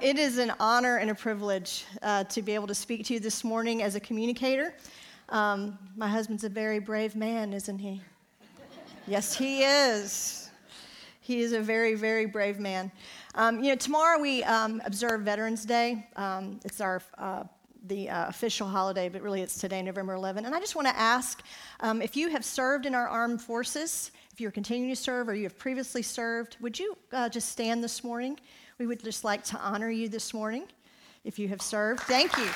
It is an honor and a privilege uh, to be able to speak to you this morning as a communicator. Um, my husband's a very brave man, isn't he? yes, he is. He is a very, very brave man. Um, you know, tomorrow we um, observe Veterans Day. Um, it's our uh, the uh, official holiday, but really it's today, November 11. And I just want to ask um, if you have served in our armed forces, if you're continuing to serve or you have previously served, would you uh, just stand this morning? We would just like to honor you this morning if you have served. Thank you.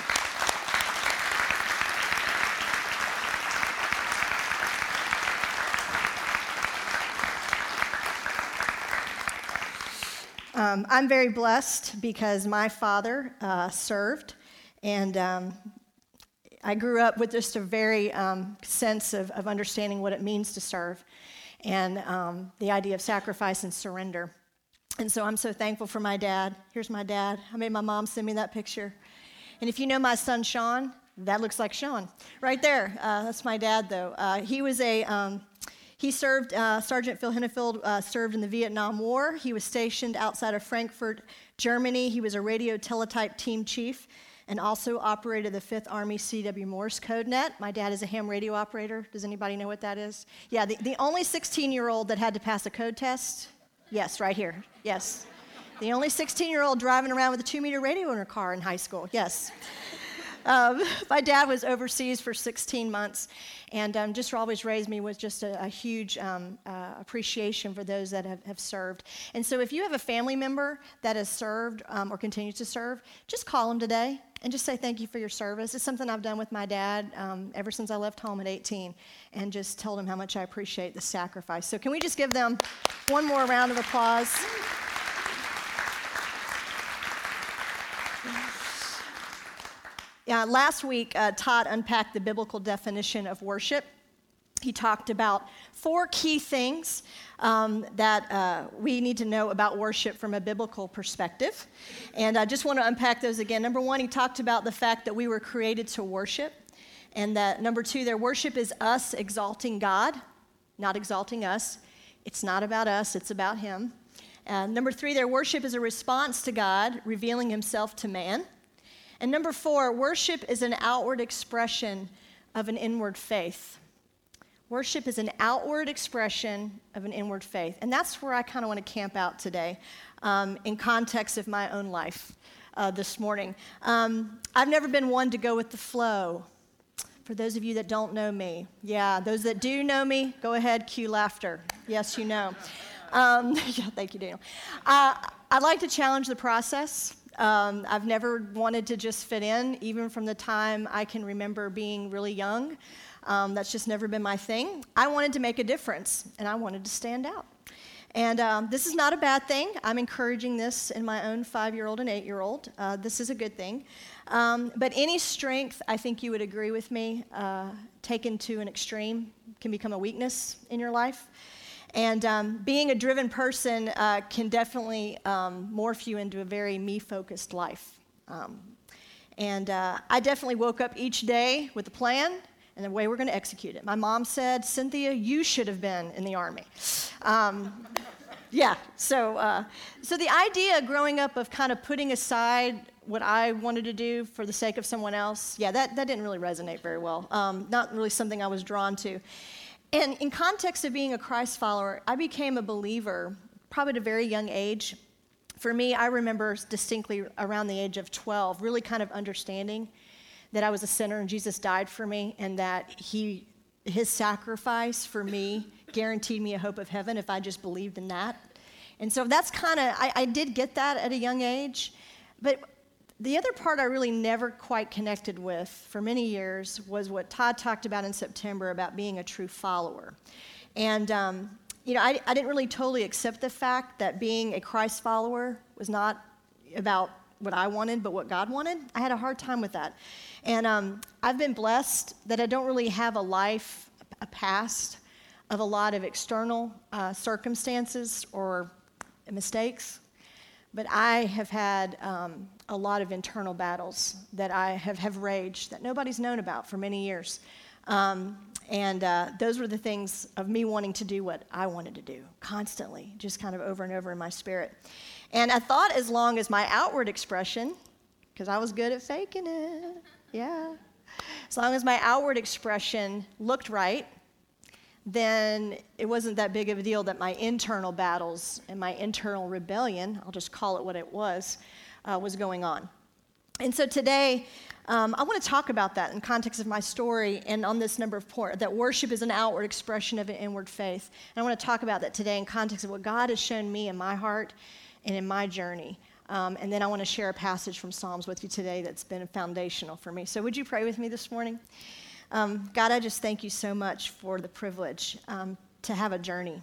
Um, I'm very blessed because my father uh, served, and um, I grew up with just a very um, sense of, of, understanding what it means to serve and um, the idea of sacrifice and surrender. And so I'm so thankful for my dad. Here's my dad. I made my mom send me that picture. And if you know my son Sean, that looks like Sean right there. Uh, that's my dad, though. Uh, he was a um, he served. Uh, Sergeant Phil Hennefield uh, served in the Vietnam War. He was stationed outside of Frankfurt, Germany. He was a radio teletype team chief and also operated the 5th Army CW Morse code net. My dad is a ham radio operator. Does anybody know what that is? Yeah, the, the only 16 year old that had to pass a code test Yes, right here. Yes. The only 16 year old driving around with a two meter radio in her car in high school. Yes. Um, my dad was overseas for 16 months, and um, just always raised me with just a, a huge um, uh, appreciation for those that have, have, served. And so, if you have a family member that has served um, or continues to serve, just call them today and just say thank you for your service. It's something I've done with my dad um, ever since I left home at 18, and just told him how much I appreciate the sacrifice. So, can we just give them one more round of applause? Yeah, last week, uh, Todd unpacked the biblical definition of worship. He talked about four key things um, that uh, we need to know about worship from a biblical perspective. And I just want to unpack those again. Number one, he talked about the fact that we were created to worship. And that number two, their worship is us exalting God, not exalting us. It's not about us, it's about Him. And number three, their worship is a response to God revealing Himself to man. And number four, worship is an outward expression of an inward faith. Worship is an outward expression of an inward faith. And that's where I kind of want to camp out today um, in context of my own life uh, this morning. Um, I've never been one to go with the flow. For those of you that don't know me, yeah, those that do know me, go ahead, cue laughter. Yes, you know. Um, yeah, thank you, Daniel. Uh, I like to challenge the process. Um, I've never wanted to just fit in, even from the time I can remember being really young. Um, that's just never been my thing. I wanted to make a difference, and I wanted to stand out. And um, this is not a bad thing. I'm encouraging this in my own five year old and eight year old. Uh, this is a good thing. Um, but any strength, I think you would agree with me, uh, taken to an extreme can become a weakness in your life. And um, being a driven person uh, can definitely um, morph you into a very me focused life. Um, and uh, I definitely woke up each day with a plan and the way we're going to execute it. My mom said, Cynthia, you should have been in the Army. Um, yeah, so, uh, so the idea growing up of kind of putting aside what I wanted to do for the sake of someone else, yeah, that, that didn't really resonate very well. Um, not really something I was drawn to. And in context of being a Christ follower, I became a believer probably at a very young age. For me, I remember distinctly around the age of 12, really kind of understanding that I was a sinner and Jesus died for me and that he, his sacrifice for me guaranteed me a hope of heaven if I just believed in that. And so that's kind of, I, I did get that at a young age. But the other part I really never quite connected with for many years was what Todd talked about in September about being a true follower. And, um, you know, I, I didn't really totally accept the fact that being a Christ follower was not about what I wanted, but what God wanted. I had a hard time with that. And um, I've been blessed that I don't really have a life, a past of a lot of external uh, circumstances or mistakes, but I have had um, a lot of internal battles that I have, have raged that nobody's known about for many years. Um, And uh, those were the things of me wanting to do what I wanted to do constantly, just kind of over and over in my spirit. And I thought as long as my outward expression, because I was good at faking it, yeah, as long as my outward expression looked right, then it wasn't that big of a deal that my internal battles and my internal rebellion, I'll just call it what it was, uh, was going on. And so today, um, I want to talk about that in context of my story and on this number of points that worship is an outward expression of an inward faith. And I want to talk about that today in context of what God has shown me in my heart and in my journey. Um, and then I want to share a passage from Psalms with you today that's been foundational for me. So, would you pray with me this morning? Um, God, I just thank you so much for the privilege um, to have a journey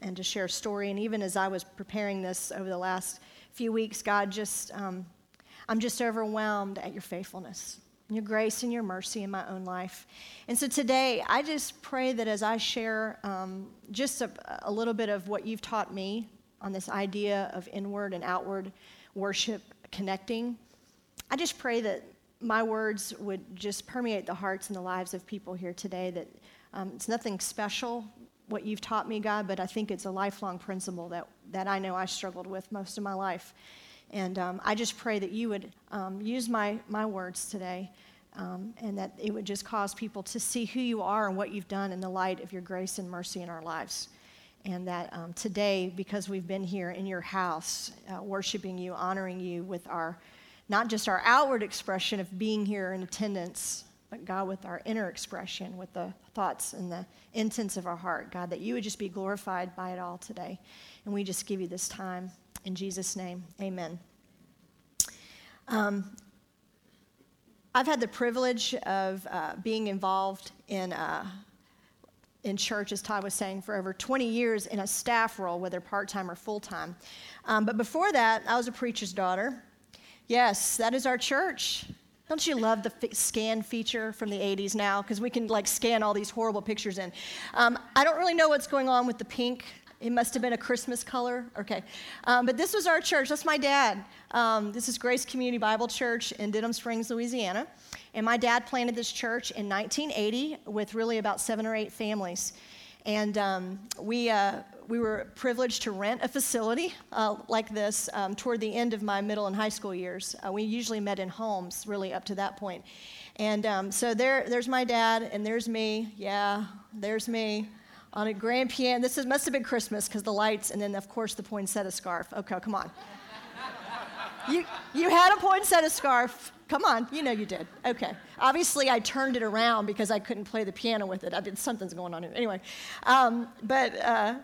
and to share a story. And even as I was preparing this over the last few weeks, God, just um, I'm just overwhelmed at your faithfulness, your grace, and your mercy in my own life. And so today, I just pray that as I share um, just a, a little bit of what you've taught me on this idea of inward and outward worship connecting, I just pray that my words would just permeate the hearts and the lives of people here today. That um, it's nothing special what you've taught me, God, but I think it's a lifelong principle that, that I know I struggled with most of my life. And um, I just pray that you would um, use my, my words today um, and that it would just cause people to see who you are and what you've done in the light of your grace and mercy in our lives. And that um, today, because we've been here in your house, uh, worshiping you, honoring you with our not just our outward expression of being here in attendance, but God, with our inner expression, with the thoughts and the intents of our heart, God, that you would just be glorified by it all today. And we just give you this time. In Jesus' name, amen. Um, I've had the privilege of uh, being involved in, uh, in church, as Todd was saying, for over 20 years in a staff role, whether part time or full time. Um, but before that, I was a preacher's daughter. Yes, that is our church. Don't you love the f- scan feature from the 80s now? Because we can like scan all these horrible pictures in. Um, I don't really know what's going on with the pink. It must have been a Christmas color. Okay. Um, but this was our church. That's my dad. Um, this is Grace Community Bible Church in Denham Springs, Louisiana. And my dad planted this church in 1980 with really about seven or eight families. And um, we, uh, we were privileged to rent a facility uh, like this um, toward the end of my middle and high school years. Uh, we usually met in homes, really, up to that point. And um, so there, there's my dad, and there's me. Yeah, there's me on a grand piano. This is, must have been Christmas because the lights, and then, of course, the poinsettia scarf. Okay, come on. you, you had a poinsettia scarf. Come on, you know you did. Okay. Obviously, I turned it around because I couldn't play the piano with it. I did something's going on here. Anyway, um, but. Uh,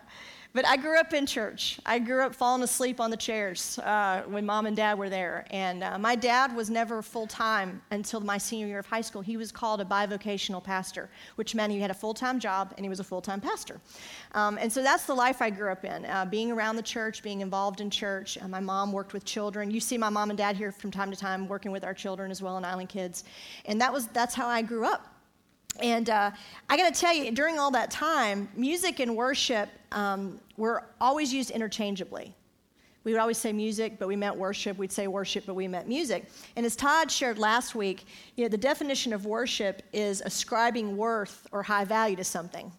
but I grew up in church. I grew up falling asleep on the chairs uh, when mom and dad were there. And uh, my dad was never full time until my senior year of high school. He was called a bivocational pastor, which meant he had a full time job and he was a full time pastor. Um, and so that's the life I grew up in uh, being around the church, being involved in church. Uh, my mom worked with children. You see my mom and dad here from time to time working with our children as well and Island Kids. And that was, that's how I grew up. And uh, I got to tell you, during all that time, music and worship um, were always used interchangeably. We would always say music, but we meant worship. We'd say worship, but we meant music. And as Todd shared last week, you know, the definition of worship is ascribing worth or high value to something.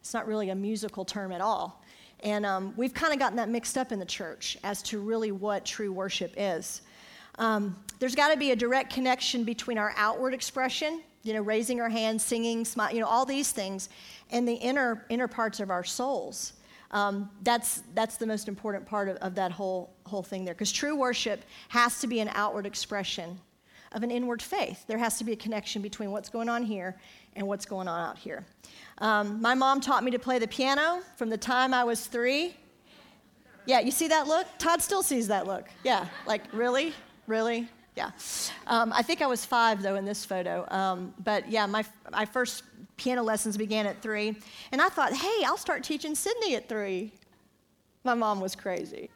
It's not really a musical term at all. And um, we've kind of gotten that mixed up in the church as to really what true worship is. Um, there's got to be a direct connection between our outward expression you know, raising our hands, singing, smile, you know, all these things, and the inner inner parts of our souls. Um, that's that's the most important part of, of that whole whole thing there, because true worship has to be an outward expression of an inward faith. There has to be a connection between what's going on here and what's going on out here. Um, my mom taught me to play the piano from the time I was three. Yeah, you see that look? Todd still sees that look. Yeah, like really, really, yeah. Um, I think I was five, though, in this photo. Um, but yeah, my, my first piano lessons began at three. And I thought, hey, I'll start teaching Sydney at three. My mom was crazy.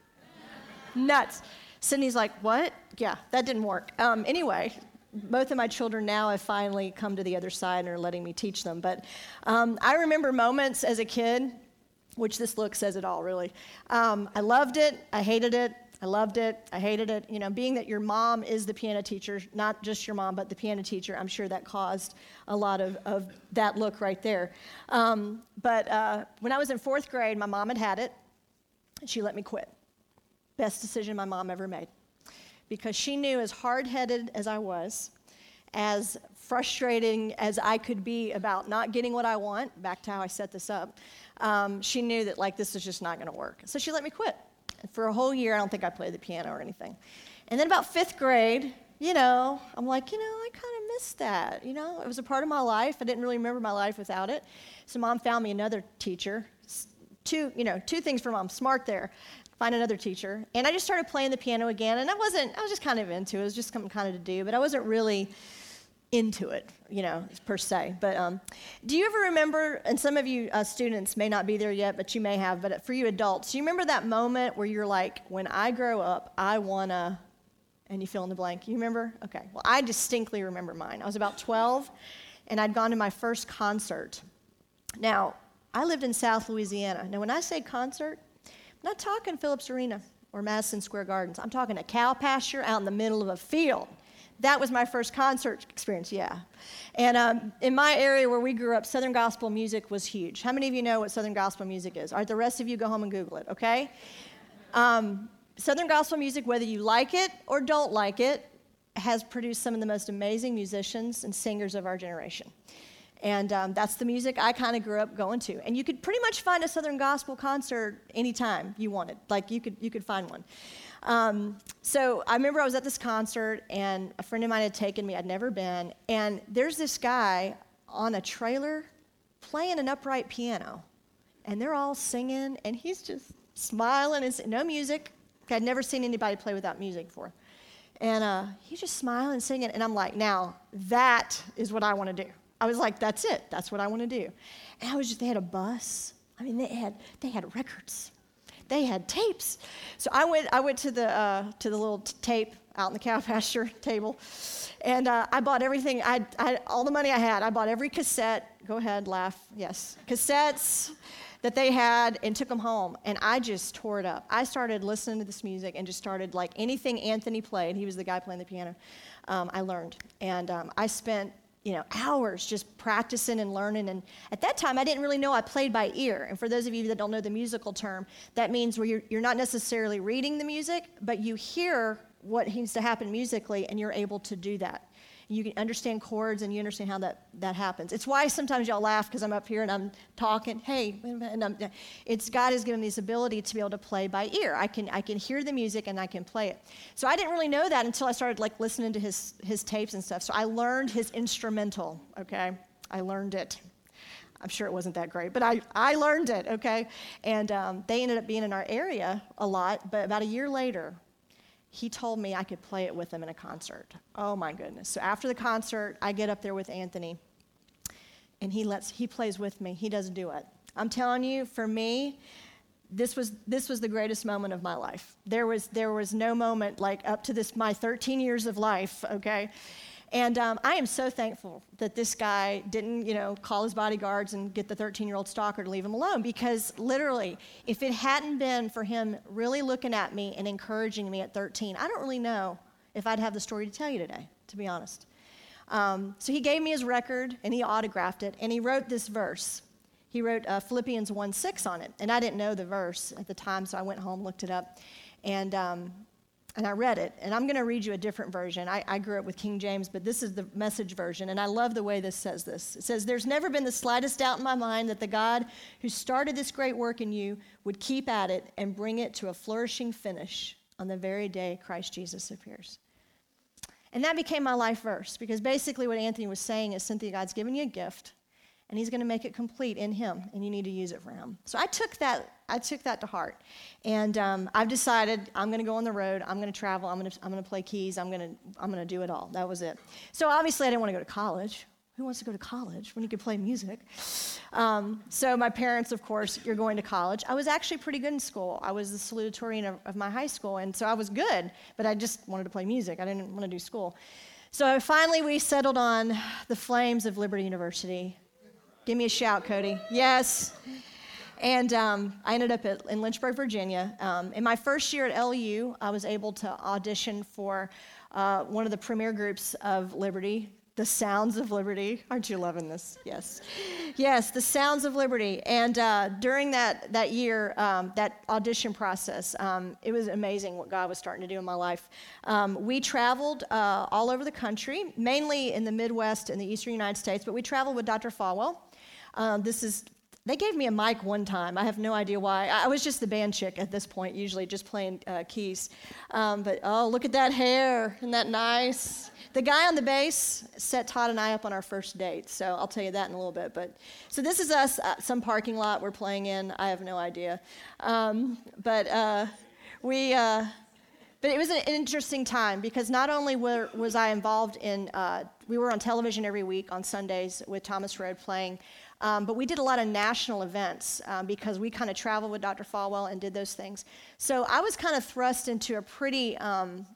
Nuts. Sydney's like, what? Yeah, that didn't work. Um, anyway, both of my children now have finally come to the other side and are letting me teach them. But um, I remember moments as a kid, which this look says it all, really. Um, I loved it, I hated it, I loved it. I hated it. You know, being that your mom is the piano teacher, not just your mom, but the piano teacher, I'm sure that caused a lot of, of that look right there. Um, but uh, when I was in fourth grade, my mom had had it, and she let me quit. Best decision my mom ever made. Because she knew, as hard headed as I was, as frustrating as I could be about not getting what I want, back to how I set this up, um, she knew that like this is just not going to work. So she let me quit. For a whole year, I don't think I played the piano or anything. And then about fifth grade, you know, I'm like, you know, I kind of missed that. You know, it was a part of my life. I didn't really remember my life without it. So mom found me another teacher. Two, you know, two things for mom. Smart there find another teacher. And I just started playing the piano again. And I wasn't, I was just kind of into it. It was just something kind of to do, but I wasn't really into it, you know, per se. But um, do you ever remember, and some of you uh, students may not be there yet, but you may have, but for you adults, do you remember that moment where you're like, when I grow up, I want to, and you fill in the blank? You remember? Okay. Well, I distinctly remember mine. I was about 12, and I'd gone to my first concert. Now, I lived in South Louisiana. Now, when I say concert, I'm not talking Phillips Arena or Madison Square Gardens. I'm talking a cow pasture out in the middle of a field. That was my first concert experience, yeah. And um, in my area where we grew up, Southern gospel music was huge. How many of you know what Southern gospel music is? All right, the rest of you go home and Google it, okay? Um, Southern gospel music, whether you like it or don't like it, has produced some of the most amazing musicians and singers of our generation. And um, that's the music I kind of grew up going to. And you could pretty much find a Southern gospel concert anytime you wanted. Like you could, you could find one. Um, so I remember I was at this concert, and a friend of mine had taken me. I'd never been. And there's this guy on a trailer playing an upright piano. And they're all singing, and he's just smiling. And no music. I'd never seen anybody play without music before. And uh, he's just smiling and singing. And I'm like, now that is what I want to do. I was like, that's it. That's what I want to do. And I was just, they had a bus. I mean, they had, they had records. They had tapes. So I went, I went to the, uh, to the little t- tape out in the cow pasture table, and uh, I bought everything. I, I, all the money I had. I bought every cassette. Go ahead, laugh. Yes, cassettes that they had and took them home. And I just tore it up. I started listening to this music and just started like anything Anthony played. He was the guy playing the piano. Um, I learned, and um, I spent you know, hours just practicing and learning. And at that time, I didn't really know I played by ear. And for those of you that don't know the musical term, that means where you're, you're not necessarily reading the music, but you hear what needs to happen musically, and you're able to do that you can understand chords and you understand how that, that happens. It's why sometimes y'all laugh because I'm up here and I'm talking, hey, and I'm, it's God has given me this ability to be able to play by ear. I can, I can hear the music and I can play it. So I didn't really know that until I started like listening to his, his tapes and stuff. So I learned his instrumental, okay? I learned it. I'm sure it wasn't that great, but I, I learned it, okay? And um, they ended up being in our area a lot, but about a year later, he told me I could play it with him in a concert. Oh my goodness. So after the concert, I get up there with Anthony and he lets he plays with me. He doesn't do it. I'm telling you, for me, this was this was the greatest moment of my life. There was there was no moment like up to this my 13 years of life, okay? And um, I am so thankful that this guy didn't, you know, call his bodyguards and get the 13-year-old stalker to leave him alone. Because literally, if it hadn't been for him really looking at me and encouraging me at 13, I don't really know if I'd have the story to tell you today, to be honest. Um, so he gave me his record and he autographed it, and he wrote this verse. He wrote uh, Philippians 1 6 on it. And I didn't know the verse at the time, so I went home, looked it up. And um, and I read it, and I'm going to read you a different version. I, I, grew up with King James, but this is the message version, and I love the way this says this. It says, There's never been the slightest doubt in my mind that the God who started this great work in you would keep at it and bring it to a flourishing finish on the very day Christ Jesus appears. And that became my life verse, because basically what Anthony was saying is, Cynthia, God's given you a gift, and He's going to make it complete in Him, and you need to use it for Him. So I took that I took that to heart. And um, I've decided I'm going to go on the road. I'm going to travel. I'm going to, I'm going to play keys. I'm going to, I'm going to do it all. That was it. So obviously, I didn't want to go to college. Who wants to go to college when you can play music? Um, so my parents, of course, you're going to college. I was actually pretty good in school. I was the salutatorian of, of my high school, and so I was good, but I just wanted to play music. I didn't want to do school. So finally, we settled on the flames of Liberty University. Give me a shout, Cody. Yes. And um, I ended up at, in Lynchburg, Virginia. Um, in my first year at LU, I was able to audition for uh, one of the premier groups of Liberty, the Sounds of Liberty. Aren't you loving this? Yes. Yes, the Sounds of Liberty. And uh, during that, that year, um, that audition process, um, it was amazing what God was starting to do in my life. Um, we traveled uh, all over the country, mainly in the Midwest and the Eastern United States, but we traveled with Dr. Falwell. Um, this is they gave me a mic one time. I have no idea why. I was just the band chick at this point, usually just playing uh, keys. Um, but oh, look at that hair. Isn't that nice? The guy on the bass set Todd and I up on our first date, so I'll tell you that in a little bit. But so this is us, uh, some parking lot we're playing in. I have no idea, um, but uh, we. Uh, but it was an interesting time because not only were, was I involved in, uh, we were on television every week on Sundays with Thomas Road playing, um, but we did a lot of national events um, because we kind of traveled with Dr. Falwell and did those things. So I was kind of thrust into a pretty, um,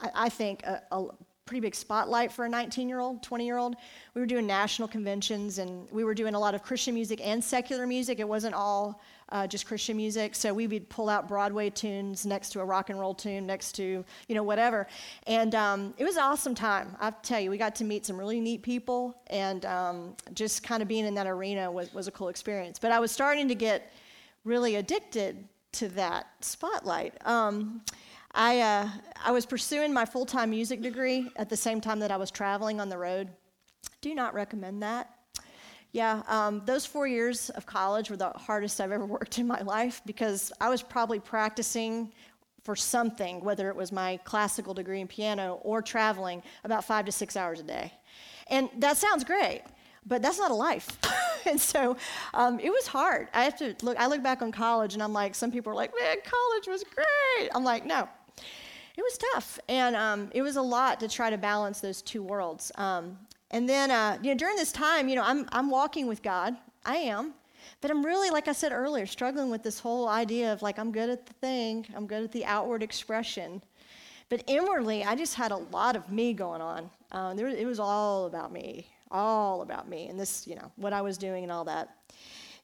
I, I, think, a, a, pretty big spotlight for a 19 year old, 20 year old. We were doing national conventions and we were doing a lot of Christian music and secular music. It wasn't all uh, just Christian music. So we would pull out Broadway tunes next to a rock and roll tune, next to, you know, whatever. And um, it was an awesome time. I tell you, we got to meet some really neat people and um, just kind of being in that arena was, was a cool experience. But I was starting to get really addicted to that spotlight. Um, I, uh, I was pursuing my full time music degree at the same time that I was traveling on the road. Do not recommend that. Yeah, um, those four years of college were the hardest I've ever worked in my life because I was probably practicing for something, whether it was my classical degree in piano or traveling, about five to six hours a day. And that sounds great, but that's not a life. and so um, it was hard. I have to look. I look back on college, and I'm like, some people are like, "Man, college was great." I'm like, no, it was tough, and um, it was a lot to try to balance those two worlds. Um, and then, uh, you know, during this time, you know, I'm I'm walking with God. I am, but I'm really, like I said earlier, struggling with this whole idea of like I'm good at the thing, I'm good at the outward expression, but inwardly, I just had a lot of me going on. Uh, there, it was all about me, all about me, and this, you know, what I was doing and all that.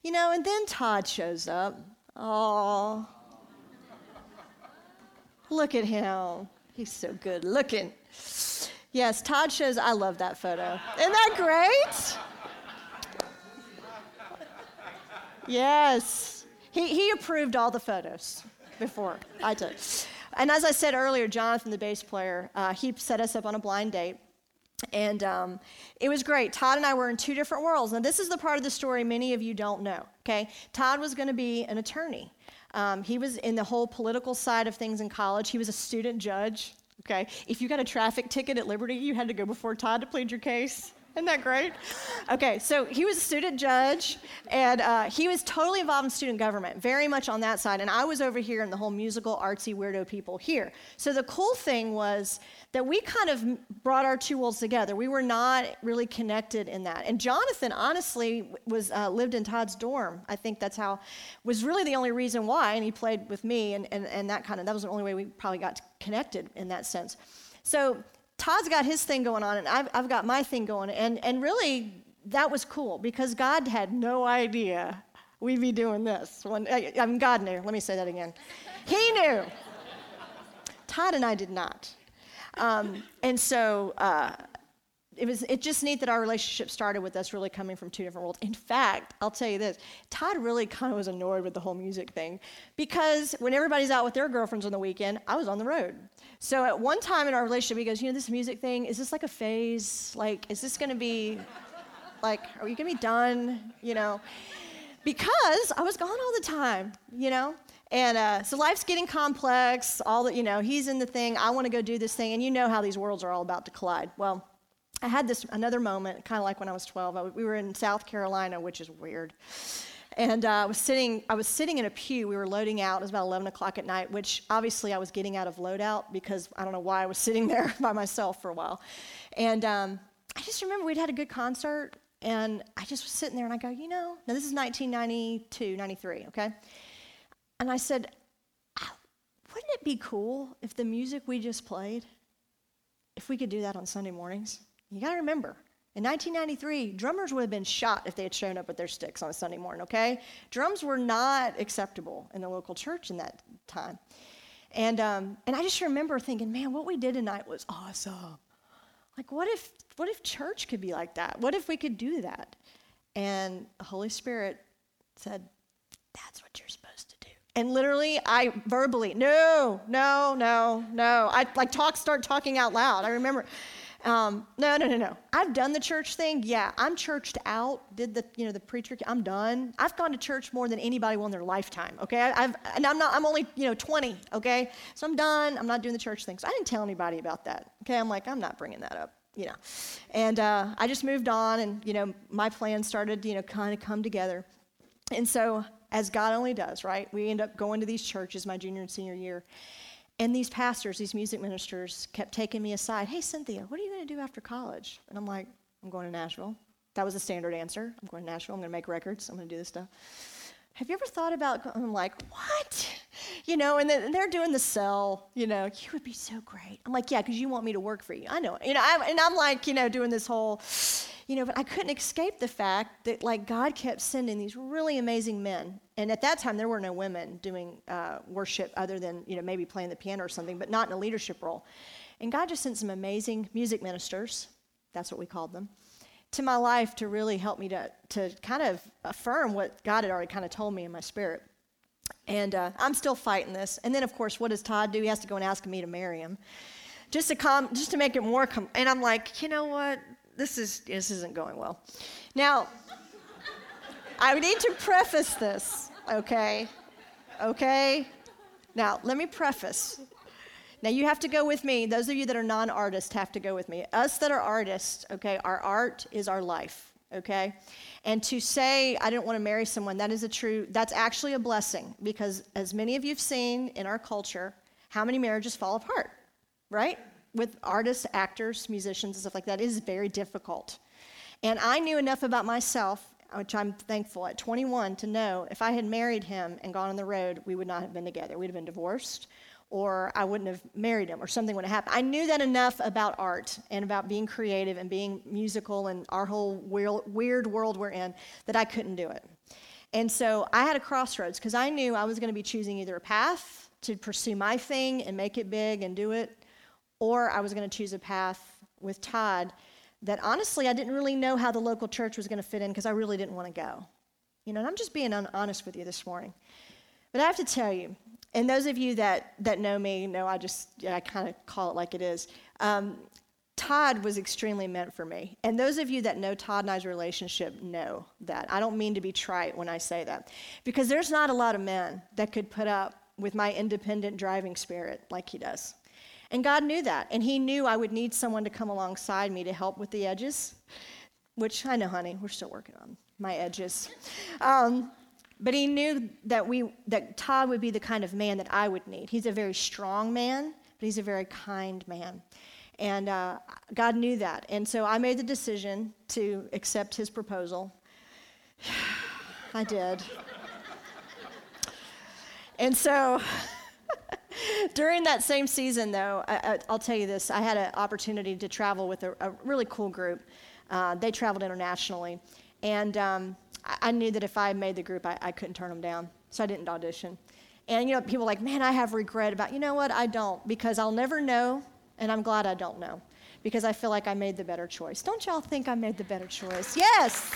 You know, and then Todd shows up. Oh, Look at him. He's so good looking. Yes, Todd shows, I love that photo. Isn't that great? Yes. He, he approved all the photos before I did. And as I said earlier, Jonathan, the bass player, uh, he set us up on a blind date. And um, it was great. Todd and I were in two different worlds. Now, this is the part of the story many of you don't know, okay? Todd was going to be an attorney. Um, he was in the whole political side of things in college. He was a student judge. Okay, if you got a traffic ticket at Liberty, you had to go before Todd to plead your case. Isn't that great? Okay, so he was a student judge, and uh, he was totally involved in student government, very much on that side. And I was over here in the whole musical, artsy, weirdo people here. So the cool thing was that we kind of brought our two worlds together. We were not really connected in that. And Jonathan, honestly, was uh, lived in Todd's dorm. I think that's how was really the only reason why. And he played with me, and, and, and that kind of that was the only way we probably got connected in that sense. So Todd's got his thing going on, and I've, I've got my thing going. And, and really, that was cool because God had no idea we'd be doing this. When, I mean, God knew. Let me say that again. He knew. Todd and I did not. Um, and so uh, it was it just neat that our relationship started with us really coming from two different worlds. In fact, I'll tell you this: Todd really kind of was annoyed with the whole music thing because when everybody's out with their girlfriends on the weekend, I was on the road. So at one time in our relationship, he goes, "You know, this music thing is this like a phase? Like, is this to be like, are you to be done? You know?" Because I was gone all the time, you know. And uh, so life's getting complex. All that you know, he's in the thing. I want to go do this thing, and you know how these worlds are all about to collide. Well I had this another moment, kind of like when I was 12. I, we were in South Carolina, which is weird. And uh, I was sitting. I was sitting in a pew. We were loading out. It was about 11 o'clock at night, which obviously I was getting out of loadout because I don't know why I was sitting there by myself for a while. And um, I just remember we'd had a good concert, and I just was sitting there, and I go, you know, now this is 1992, 93, okay. And I said, wouldn't it be cool if the music we just played, if we could do that on Sunday mornings? You got to remember, In 1993, drummers would have been shot if they had shown up with their sticks on a Sunday morning, okay? Drums were not acceptable in the local church in that time. And, um, and I just remember thinking, man, what we did tonight was awesome. Like, what if, what if church could be like that? What if we could do that? And the Holy Spirit said, that's what you're supposed to do. And literally, I verbally, no, no, no, no. I like talk, start talking out loud. I remember, um, no, no, no, no. I've done the church thing. Yeah, I'm churched out. Did the, you know, the preacher? I'm done. I've gone to church more than anybody will in their lifetime. Okay, I've, and I'm not. I'm only, you know, 20. Okay, so I'm done. I'm not doing the church thing. So I didn't tell anybody about that. Okay, I'm like, I'm not bringing that up. You know, and uh, I just moved on, and you know, my plans started, you know, kind of come together, and so as God only does, right? We end up going to these churches my junior and senior year. And these pastors, these music ministers, kept taking me aside. Hey, Cynthia, what are you going to do after college? And I'm like, I'm going to Nashville. That was the standard answer. I'm going to Nashville. I'm going to make records. I'm going to do this stuff. Have you ever thought about, I'm like, what? You know, and, then, they're doing the sell, you know, you would be so great. I'm like, yeah, because you want me to work for you. I know. You know, I'm, and I'm like, you know, doing this whole, you know, but I couldn't escape the fact that, like, God kept sending these really amazing men. And at that time, there were no women doing uh, worship other than, you know, maybe playing the piano or something, but not in a leadership role. And God just sent some amazing music ministers, that's what we called them, to my life to really help me to, to kind of affirm what God had already kind of told me in my spirit. And uh, I'm still fighting this. And then, of course, what does Todd do? He has to go and ask me to marry him. Just to, come, just to make it more, com- and I'm like, you know what? This is this isn't going well. Now, I need to preface this, okay? Okay? Now, let me preface. Now, you have to go with me. Those of you that are non artists have to go with me. Us that are artists, okay, our art is our life, okay? And to say, I didn't want to marry someone, that is a true, that's actually a blessing because as many of you have seen in our culture, how many marriages fall apart, right? With artists, actors, musicians, and stuff like that is very difficult. And I knew enough about myself, which I'm thankful at 21, to know if I had married him and gone on the road, we would not have been together. We'd have been divorced, or I wouldn't have married him, or something would have happened. I knew that enough about art and about being creative and being musical and our whole weird world we're in that I couldn't do it. And so I had a crossroads because I knew I was going to be choosing either a path to pursue my thing and make it big and do it, or I was going to choose a path with Todd that honestly I didn't really know how the local church was going to fit in because I really didn't want to go. You know, and I'm just being honest with you this morning. But I have to tell you, and those of you that, that know me know I just, yeah, I kind of call it like it is. Um, Todd was extremely meant for me. And those of you that know Todd and I's relationship know that. I don't mean to be trite when I say that. Because there's not a lot of men that could put up with my independent driving spirit like he does. And God knew that. And He knew I would need someone to come alongside me to help with the edges, which I know, honey, we're still working on my edges. Um, but He knew that, we, that Todd would be the kind of man that I would need. He's a very strong man, but he's a very kind man. And uh, God knew that. And so I made the decision to accept his proposal. I did. and so During that same season, though, I, will tell you this I had an opportunity to travel with a, a really cool group. Uh, they traveled internationally. And um, I, I, knew that if I made the group, I, I couldn't turn them down. So I didn't audition. And, you know, people like, man, I have regret about, you know what? I don't, because I'll never know, and I'm glad I don't know, because I feel like I made the better choice. Don't y'all think I made the better choice? Yes.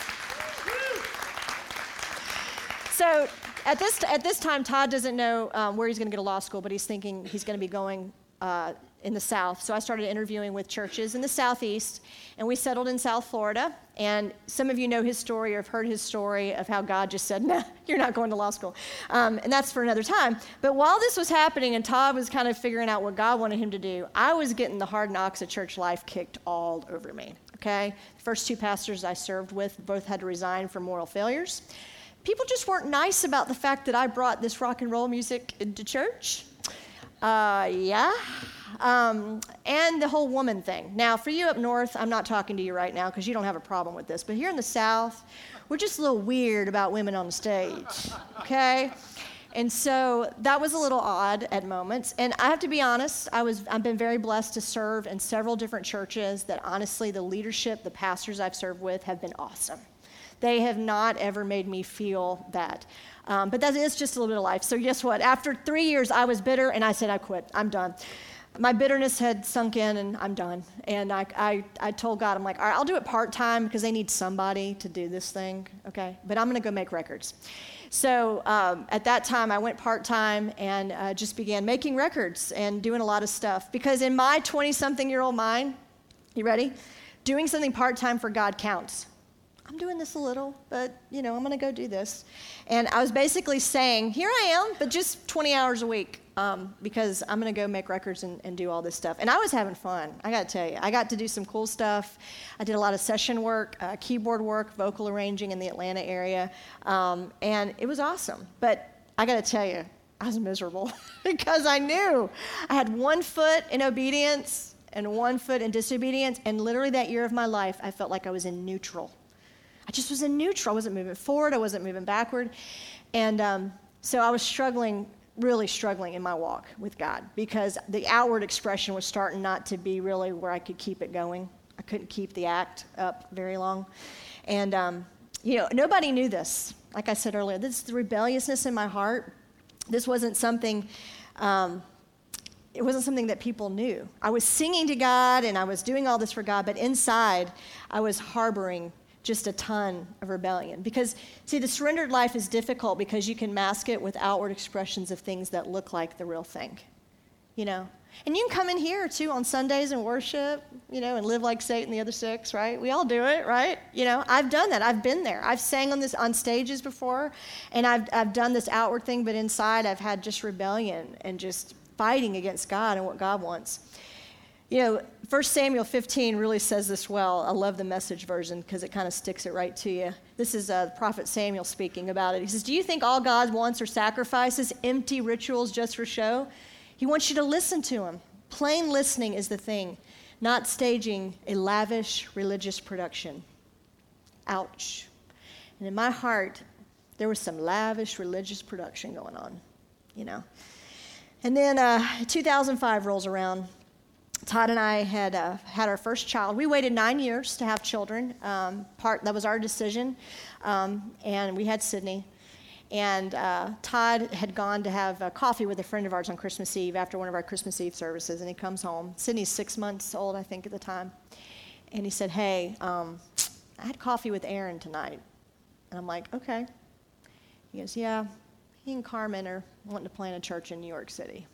So at this, at this time, Todd doesn't know um, where he's going to go to law school, but he's thinking he's going to be going uh, in the South. So I started interviewing with churches in the Southeast, and we settled in South Florida. And some of you know his story or have heard his story of how God just said, No, you're not going to law school. Um, and that's for another time. But while this was happening and Todd was kind of figuring out what God wanted him to do, I was getting the hard knocks of church life kicked all over me. Okay? The first two pastors I served with both had to resign for moral failures people just weren't nice about the fact that I brought this rock and roll music into church. Uh, yeah. Um, and the whole woman thing. Now, for you up north, I'm not talking to you right now because you don't have a problem with this, but here in the south, we're just a little weird about women on the stage, okay? And so that was a little odd at moments. And I have to be honest, I was, I've been very blessed to serve in several different churches that honestly, the leadership, the pastors I've served with have been awesome. They have not ever made me feel that. Um, but that is just a little bit of life. So, guess what? After three years, I was bitter and I said, I quit. I'm done. My bitterness had sunk in and I'm done. And I, I, I told God, I'm like, all right, I'll do it part time because they need somebody to do this thing, okay? But I'm going to go make records. So um, at that time, I went part time and uh, just began making records and doing a lot of stuff. Because in my 20 something year old mind, you ready? Doing something part time for God counts. I'm doing this a little, but you know, I'm going to go do this. And I was basically saying, here I am, but just 20 hours a week um, because I'm going to go make records and, and, do all this stuff. And I was having fun, I got to tell you. I got to do some cool stuff. I did a lot of session work, uh, keyboard work, vocal arranging in the Atlanta area, um, and it was awesome. But I got to tell you, I was miserable because I knew I had one foot in obedience and one foot in disobedience. And literally that year of my life, I felt like I was in neutral. I just was in neutral. I wasn't moving forward, I wasn't moving backward. And um, so I was struggling, really struggling in my walk with God because the outward expression was starting not to be really where I could keep it going. I couldn't keep the act up very long. And, um, you know, nobody knew this. Like I said earlier, this is the rebelliousness in my heart. This wasn't something. Um, it wasn't something that people knew. I was singing to God and I was doing all this for God, but inside I was harboring just a ton of rebellion. Because, see, the surrendered life is difficult because you can mask it with outward expressions of things that look like the real thing, you know? And you can come in here too on Sundays and worship, you know, and live like Satan the other six, right? We all do it, right? You know, I've done that. I've been there. I've sang on this on stages before, and I've I've done this outward thing, but inside I've had just rebellion and just fighting against God and what God wants. You know, 1 Samuel 15 really says this well. I love the message version because it kind of sticks it right to you. This is uh, Prophet Samuel speaking about it. He says, Do you think all God wants are sacrifices, empty rituals just for show? He wants you to listen to him. Plain listening is the thing, not staging a lavish religious production. Ouch. And in my heart, there was some lavish religious production going on, you know. And then uh, 2005 rolls around. Todd and I had uh, had our first child. We waited nine years to have children. Um, part that was our decision, um, and we had Sydney. And uh, Todd had gone to have uh, coffee with a friend of ours on Christmas Eve after one of our Christmas Eve services, and he comes home. Sydney's six months old, I think, at the time, and he said, "Hey, um, I had coffee with Aaron tonight," and I'm like, "Okay." He goes, "Yeah, he and Carmen are wanting to plant a church in New York City."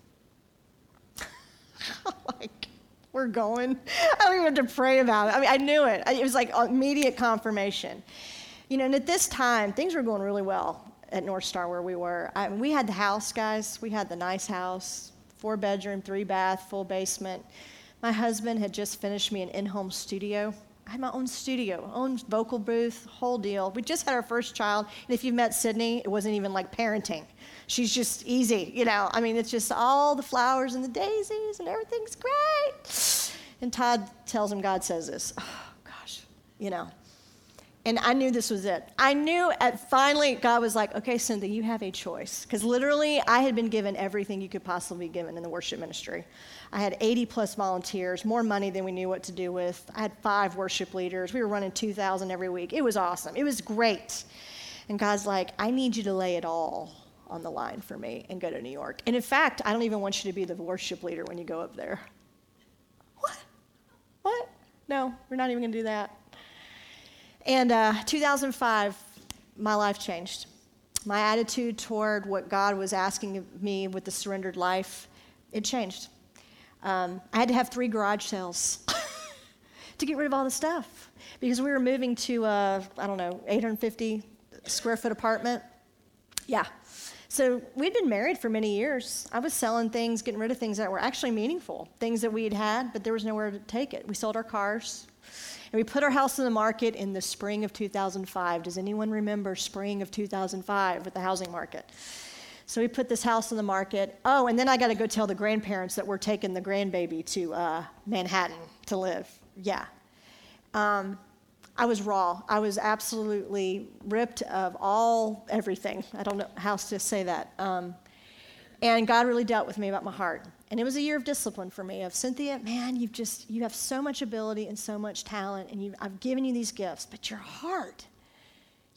like we're going. I don't even have to pray about it. I mean, I knew it. It was like immediate confirmation. You know, and at this time, things were going really well at North Star where we were. I we had the house, guys. We had the nice house, four bedroom, three bath, full basement. My husband had just finished me an in home studio. I had my own studio, own vocal booth, whole deal. We just had our first child, and if you've met Sydney, it wasn't even like parenting. She's just easy, you know. I mean, it's just all the flowers and the daisies, and everything's great. And Todd tells him God says this. Oh, gosh, you know. And I knew this was it. I knew at finally God was like, okay, Cynthia, you have a choice. Because literally, I had been given everything you could possibly be given in the worship ministry. I had 80 plus volunteers, more money than we knew what to do with. I had five worship leaders. We were running 2,000 every week. It was awesome. It was great. And God's like, I need you to lay it all on the line for me and go to New York. And in fact, I don't even want you to be the worship leader when you go up there. What? What? No, we're not even going to do that. And uh, 2005, my life changed. My attitude toward what God was asking of me with the surrendered life, it changed. Um, I had to have three garage sales to get rid of all the stuff because we were moving to a, I don't know, 850 square foot apartment. Yeah. So we'd been married for many years. I was selling things, getting rid of things that were actually meaningful, things that we had had, but there was nowhere to take it. We sold our cars. And we put our house in the market in the spring of 2005. Does anyone remember spring of 2005 with the housing market? So we put this house in the market. Oh, and then I got to go tell the grandparents that we're taking the grandbaby to uh, Manhattan to live. Yeah. Um, I was raw. I was absolutely ripped of all everything. I don't know how to say that. Um, and God really dealt with me about my heart. And it was a year of discipline for me of Cynthia, man, you've just, you have so much ability and so much talent, and you, I've given you these gifts, but your heart,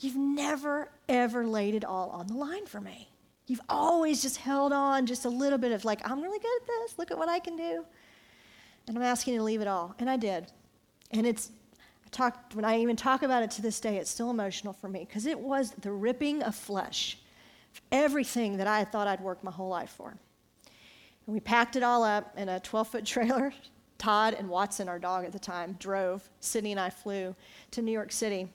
you've never, ever laid it all on the line for me. You've always just held on just a little bit of like, I'm really good at this, look at what I can do. And I'm asking you to leave it all. And I did. And it's, I talk, when I even talk about it to this day, it's still emotional for me because it was the ripping of flesh, everything that I thought I'd worked my whole life for. And we packed it all up in a 12 foot trailer. Todd and Watson, our dog at the time, drove. Sydney and I flew to New York City.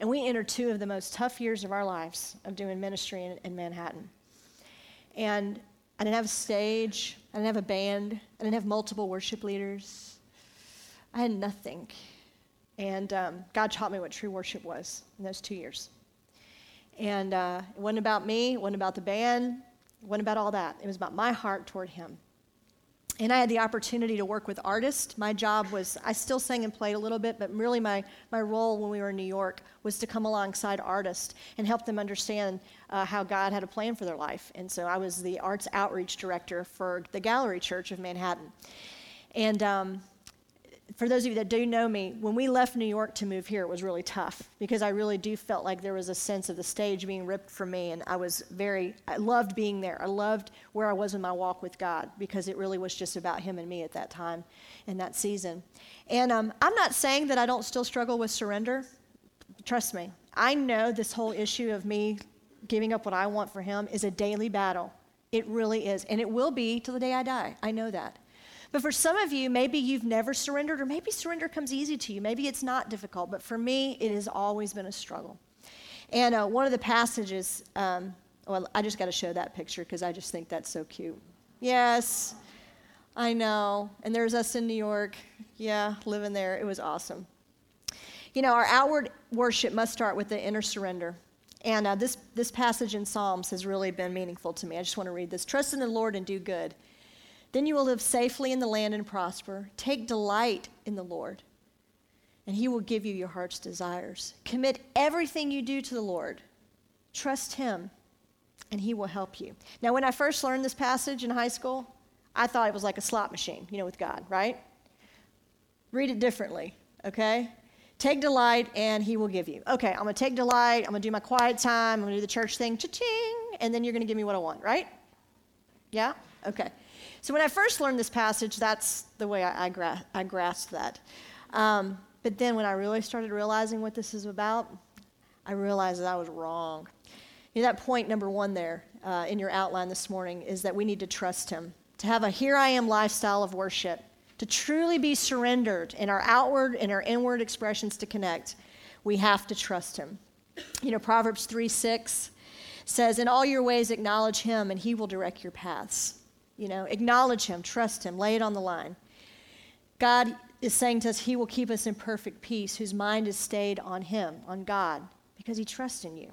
And we entered two of the most tough years of our lives of doing ministry in, in Manhattan. And I didn't have a stage, I didn't have a band, I didn't have multiple worship leaders. I had nothing. And um, God taught me what true worship was in those two years. And uh, it wasn't about me, it wasn't about the band, wasn't about all that. It was about my heart toward him. And I had the opportunity to work with artists. My job was, I still sang and played a little bit, but really my, my role when we were in New York was to come alongside artists and help them understand uh, how God had a plan for their life. And so I was the arts outreach director for the Gallery Church of Manhattan. And um, for those of you that do know me, when we left New York to move here, it was really tough because I really do felt like there was a sense of the stage being ripped from me. And I was very, I loved being there. I loved where I was in my walk with God because it really was just about Him and me at that time in that season. And um, I'm not saying that I don't still struggle with surrender. Trust me, I know this whole issue of me giving up what I want for Him is a daily battle. It really is. And it will be till the day I die. I know that. But for some of you, maybe you've never surrendered, or maybe surrender comes easy to you. Maybe it's not difficult. But for me, it has always been a struggle. And uh, one of the passages, um, well, I just got to show that picture because I just think that's so cute. Yes, I know. And there's us in New York. Yeah, living there. It was awesome. You know, our outward worship must start with the inner surrender. And uh, this, this passage in Psalms has really been meaningful to me. I just want to read this. Trust in the Lord and do good. Then you will live safely in the land and prosper. Take delight in the Lord, and he will give you your heart's desires. Commit everything you do to the Lord. Trust him, and he will help you. Now, when I first learned this passage in high school, I thought it was like a slot machine, you know, with God, right? Read it differently, okay? Take delight, and he will give you. Okay, I'm gonna take delight, I'm gonna do my quiet time, I'm gonna do the church thing, cha-ching, and then you're gonna give me what I want, right? Yeah? Okay. So when I first learned this passage, that's the way I, I, gra- I grasped that. Um, but then when I really started realizing what this is about, I realized that I was wrong. You know, that point number one there uh, in your outline this morning is that we need to trust Him, to have a here I am lifestyle of worship, to truly be surrendered in our outward and our inward expressions to connect. We have to trust Him. You know, Proverbs 3 6 says, In all your ways acknowledge Him, and He will direct your paths. You know, acknowledge Him, trust Him, lay it on the line. God is saying to us, He will keep us in perfect peace, whose mind is stayed on Him, on God, because He trusts in you.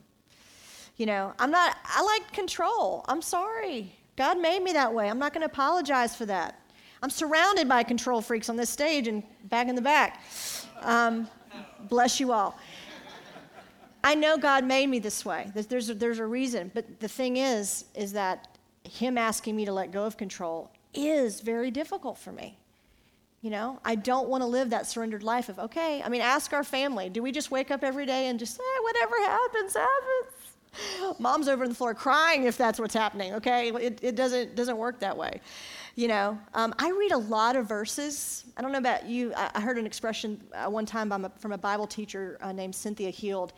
You know, I'm not, I like control. I'm sorry. God made me that way. I'm not going to apologize for that. I'm surrounded by control freaks on this stage and back in the back. Um, bless you all. I know God made me this way. There's a, there's a reason. But the thing is, is that him asking me to let go of control is very difficult for me. You know, I don't want to live that surrendered life of, okay, I mean, ask our family. Do we just wake up every day and just say, eh, whatever happens, happens? Mom's over on the floor crying if that's what's happening, okay? It, it doesn't, doesn't work that way. You know, um, I read a lot of verses. I don't know about you. I, I heard an expression uh, one time from a Bible teacher uh, named Cynthia Heald,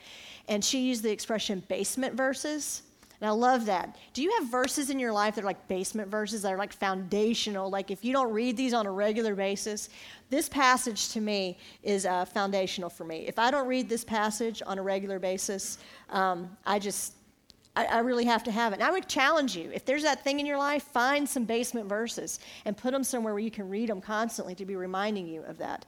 and she used the expression basement verses. And I love that. Do you have verses in your life that are like basement verses that are like foundational? Like if you don't read these on a regular basis, this passage to me is uh, foundational for me. If I don't read this passage on a regular basis, um, I just, I, I, really have to have it. And I would challenge you if there's that thing in your life, find some basement verses and put them somewhere where you can read them constantly to be reminding you of that.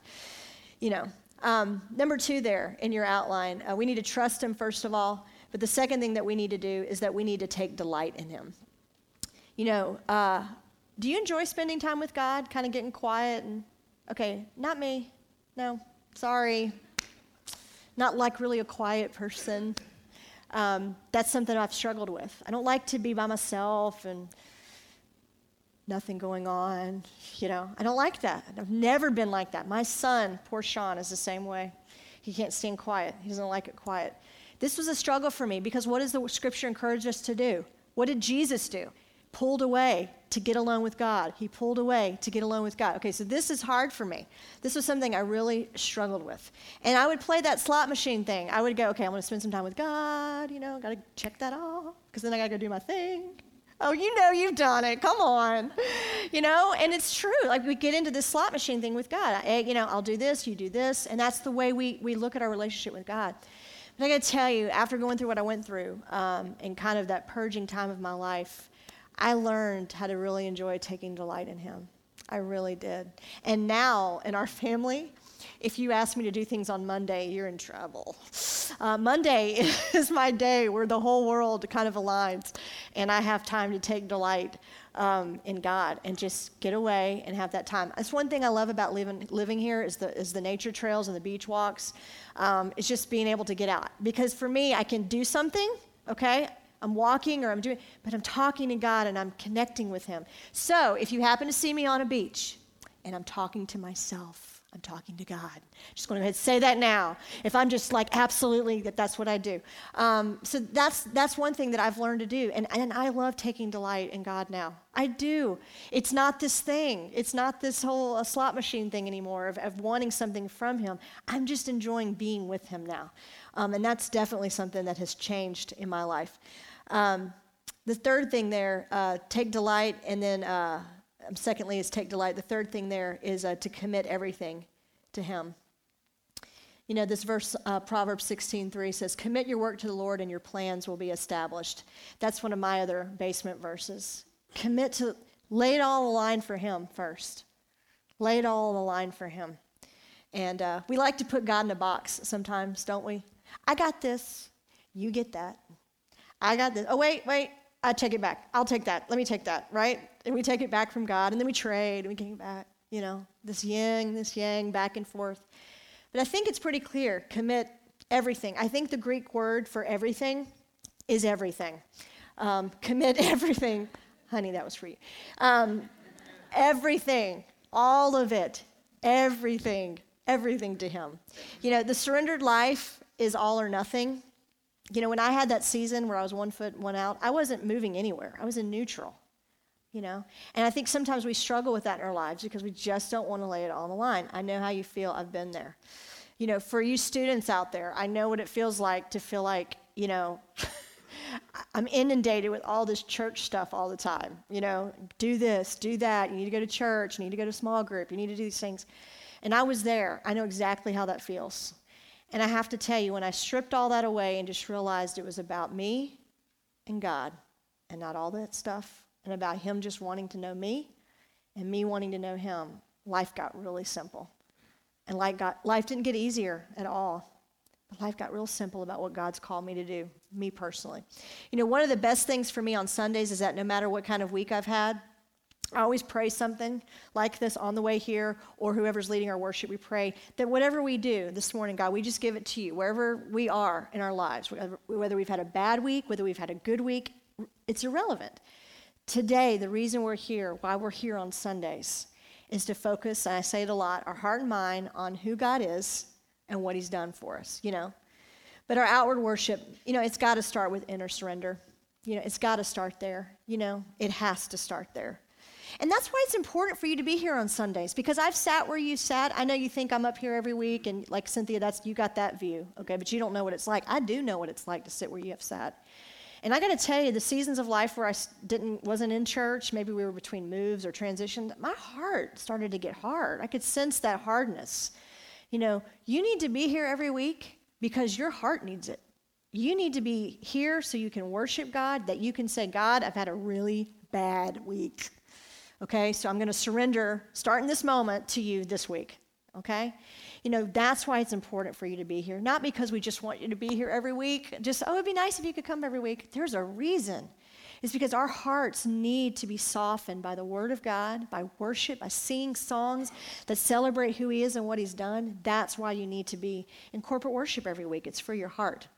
You know, um, number two there in your outline, uh, we need to trust Him first of all. But the second thing that we need to do is that we need to take delight in Him. You know, uh, do you enjoy spending time with God, kind of getting quiet and, okay, not me. No, sorry. not like really a quiet person. Um, that's something I've struggled with. I don't like to be by myself and nothing going on. You know, I don't like that. I've never been like that. My son, poor Sean, is the same way. He can't stand quiet, he doesn't like it quiet. This was a struggle for me because what does the scripture encourage us to do? What did Jesus do? Pulled away to get alone with God. He pulled away to get alone with God. Okay, so this is hard for me. This was something I really struggled with. And I would play that slot machine thing. I would go, okay, I'm going to spend some time with God, you know, got to check that off because then I got to go do my thing. Oh, you know you've done it. Come on. You know, and it's true. Like we get into this slot machine thing with God. I, you know, I'll do this, you do this. And that's the way we, we look at our relationship with God. But I got to tell you, after going through what I went through um, and kind of that purging time of my life, I learned how to really enjoy taking delight in Him. I really did. And now in our family, if you ask me to do things on Monday, you're in trouble. Uh, Monday is my day where the whole world kind of aligns, and I have time to take delight um, in God and just get away and have that time. That's one thing I love about living, living here is the, is the nature trails and the beach walks. Um, it's just being able to get out. Because for me, I can do something, okay? I'm walking or I'm doing, but I'm talking to God and I'm connecting with Him. So if you happen to see me on a beach and I'm talking to myself, I'm talking to God. Just going to say that now. If I'm just like absolutely that, that's what I do. Um, so that's that's one thing that I've learned to do, and and I love taking delight in God now. I do. It's not this thing. It's not this whole uh, slot machine thing anymore of, of wanting something from Him. I'm just enjoying being with Him now, um, and that's definitely something that has changed in my life. Um, the third thing there, uh, take delight, and then uh, secondly, is take delight. The third thing there is uh, to commit everything to Him. You know, this verse, uh, Proverbs 16 3 says, Commit your work to the Lord and your plans will be established. That's one of my other basement verses. Commit to, lay it all on the line for Him first. Lay it all on the line for Him. And uh, we like to put God in a box sometimes, don't we? I got this. You get that. I got this. Oh, wait, wait. I take it back. I'll take that. Let me take that, right? And we take it back from God, and then we trade, and we it back. You know, this yin, this yang, back and forth. But I think it's pretty clear commit everything. I think the Greek word for everything is everything. Um, commit everything. Honey, that was for you. Um, everything, all of it, everything, everything to Him. You know, the surrendered life is all or nothing. You know, when I had that season where I was one foot, one out, I wasn't moving anywhere. I was in neutral, you know? And I think sometimes we struggle with that in our lives because we just don't want to lay it all on the line. I know how you feel. I've been there. You know, for you students out there, I know what it feels like to feel like, you know, I'm inundated with all this church stuff all the time. You know, do this, do that. You need to go to church. You need to go to small group. You need to do these things. And I was there. I know exactly how that feels. And I have to tell you, when I stripped all that away and just realized it was about me and God and not all that stuff, and about Him just wanting to know me and me wanting to know Him, life got really simple. And life, got, life didn't get easier at all. But life got real simple about what God's called me to do, me personally. You know, one of the best things for me on Sundays is that no matter what kind of week I've had, I always pray something like this on the way here, or whoever's leading our worship, we pray that whatever we do this morning, God, we just give it to you, wherever we are in our lives, whether we've had a bad week, whether we've had a good week, it's irrelevant. Today, the reason we're here, why we're here on Sundays, is to focus, and I say it a lot, our heart and mind on who God is and what He's done for us, you know. But our outward worship, you know, it's got to start with inner surrender. You know, it's got to start there. You know, it has to start there. And that's why it's important for you to be here on Sundays because I've sat where you sat. I know you think I'm up here every week and like Cynthia, that's you got that view, okay, but you don't know what it's like. I do know what it's like to sit where you have sat. And I got to tell you, the seasons of life where I didn't wasn't in church, maybe we were between moves or transitions, my heart started to get hard. I could sense that hardness. You know, you need to be here every week because your heart needs it. You need to be here so you can worship God, that you can say, God, I've had a really bad week. Okay, so I'm going to surrender, starting this moment, to you this week. Okay? You know, that's why it's important for you to be here. Not because we just want you to be here every week. Just, oh, it'd be nice if you could come every week. There's a reason. is because our hearts need to be softened by the Word of God, by worship, by singing songs that celebrate who He is and what He's done. That's why you need to be in corporate worship every week. It's for your heart.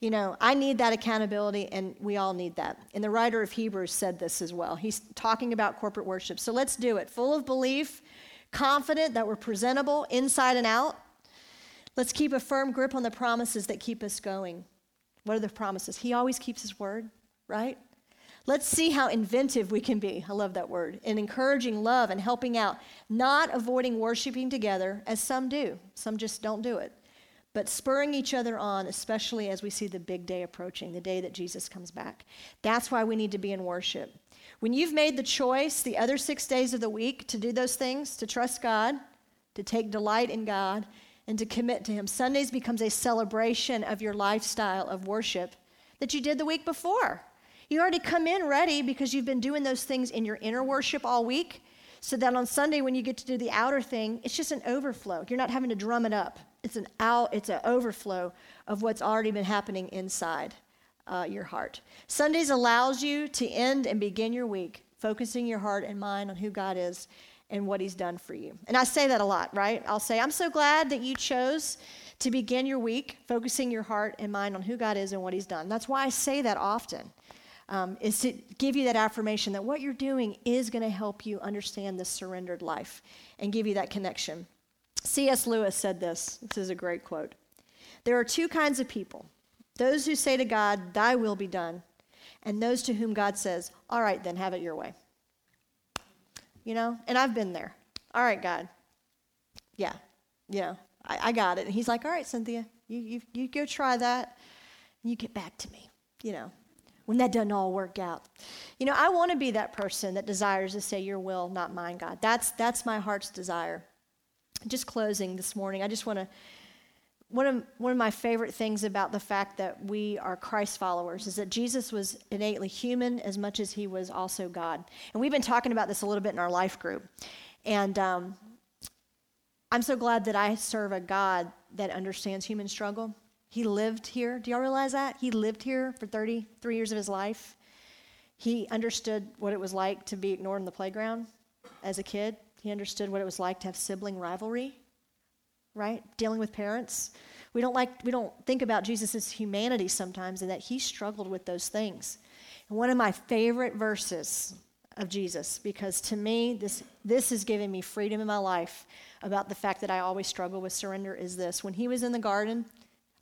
You know, I need that accountability, and we all need that. And the writer of Hebrews said this as well. He's talking about corporate worship. So let's do it. Full of belief, confident that we're presentable inside and out. Let's keep a firm grip on the promises that keep us going. What are the promises? He always keeps His word, right? Let's see how inventive we can be. I love that word. In encouraging love and helping out, not avoiding worshiping together as some do. Some just don't do it. But spurring each other on, especially as we see the big day approaching, the day that Jesus comes back. That's why we need to be in worship. When you've made the choice the other six days of the week to do those things, to trust God, to take delight in God, and to commit to Him, Sundays becomes a celebration of your lifestyle of worship that you did the week before. You already come in ready because you've been doing those things in your inner worship all week. So that on Sunday, when you get to do the outer thing, it's just an overflow. You're not having to drum it up. It's an out. It's an overflow of what's already been happening inside uh, your heart. Sundays allows you to end and begin your week focusing your heart and mind on who God is and what He's done for you. And I say that a lot, right? I'll say, I'm so glad that you chose to begin your week focusing your heart and mind on who God is and what He's done. That's why I say that often um, is to give you that affirmation that what you're doing is going to help you understand the surrendered life and give you that connection. C.S. Lewis said this. This is a great quote. There are two kinds of people those who say to God, Thy will be done, and those to whom God says, All right, then have it your way. You know, and I've been there. All right, God. Yeah, yeah, I, I got it. And He's like, All right, Cynthia, you, you, you go try that, and you get back to me. You know, when that doesn't all work out. You know, I want to be that person that desires to say, Your will, not mine, God. That's, that's my heart's desire. Just closing this morning, I just want to. One of, one of my favorite things about the fact that we are Christ followers is that Jesus was innately human as much as he was also God. And we've been talking about this a little bit in our life group. And um, I'm so glad that I serve a God that understands human struggle he lived here. Do y'all realize that? He lived here for 33 years of his life. He understood what it was like to be ignored in the playground as a kid. He understood what it was like to have sibling rivalry, right? Dealing with parents. We don't like we don't think about Jesus' humanity sometimes and that he struggled with those things. And one of my favorite verses of Jesus, because to me, this this is giving me freedom in my life about the fact that I always struggle with surrender, is this. When he was in the garden,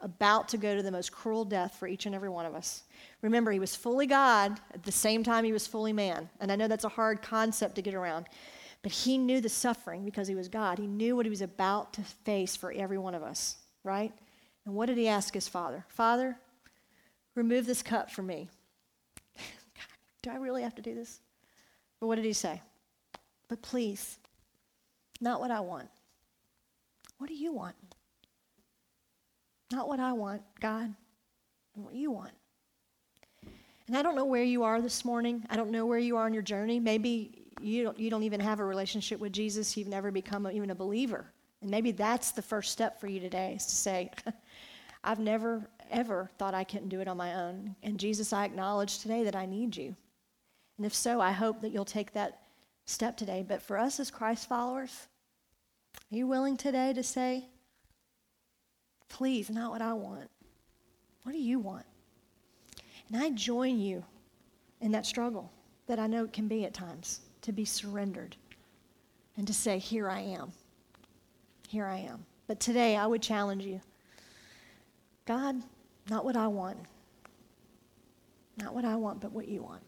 about to go to the most cruel death for each and every one of us. Remember, he was fully God at the same time he was fully man. And I know that's a hard concept to get around, but he knew the suffering because he was God. He knew what he was about to face for every one of us, right? And what did he ask his father? Father, remove this cup from me. do I really have to do this? But what did he say? But please, not what I want. What do you want? Not what I want, God, what you want. And I don't know where you are this morning. I don't know where you are on your journey. Maybe you don't, you don't even have a relationship with Jesus. You've never become a, even a believer. And maybe that's the first step for you today is to say, I've never, ever thought I couldn't do it on my own. And Jesus, I acknowledge today that I need you. And if so, I hope that you'll take that step today. But for us as Christ followers, are you willing today to say, Please, not what I want. What do you want? And I join you in that struggle that I know it can be at times to be surrendered and to say, Here I am. Here I am. But today I would challenge you God, not what I want. Not what I want, but what you want.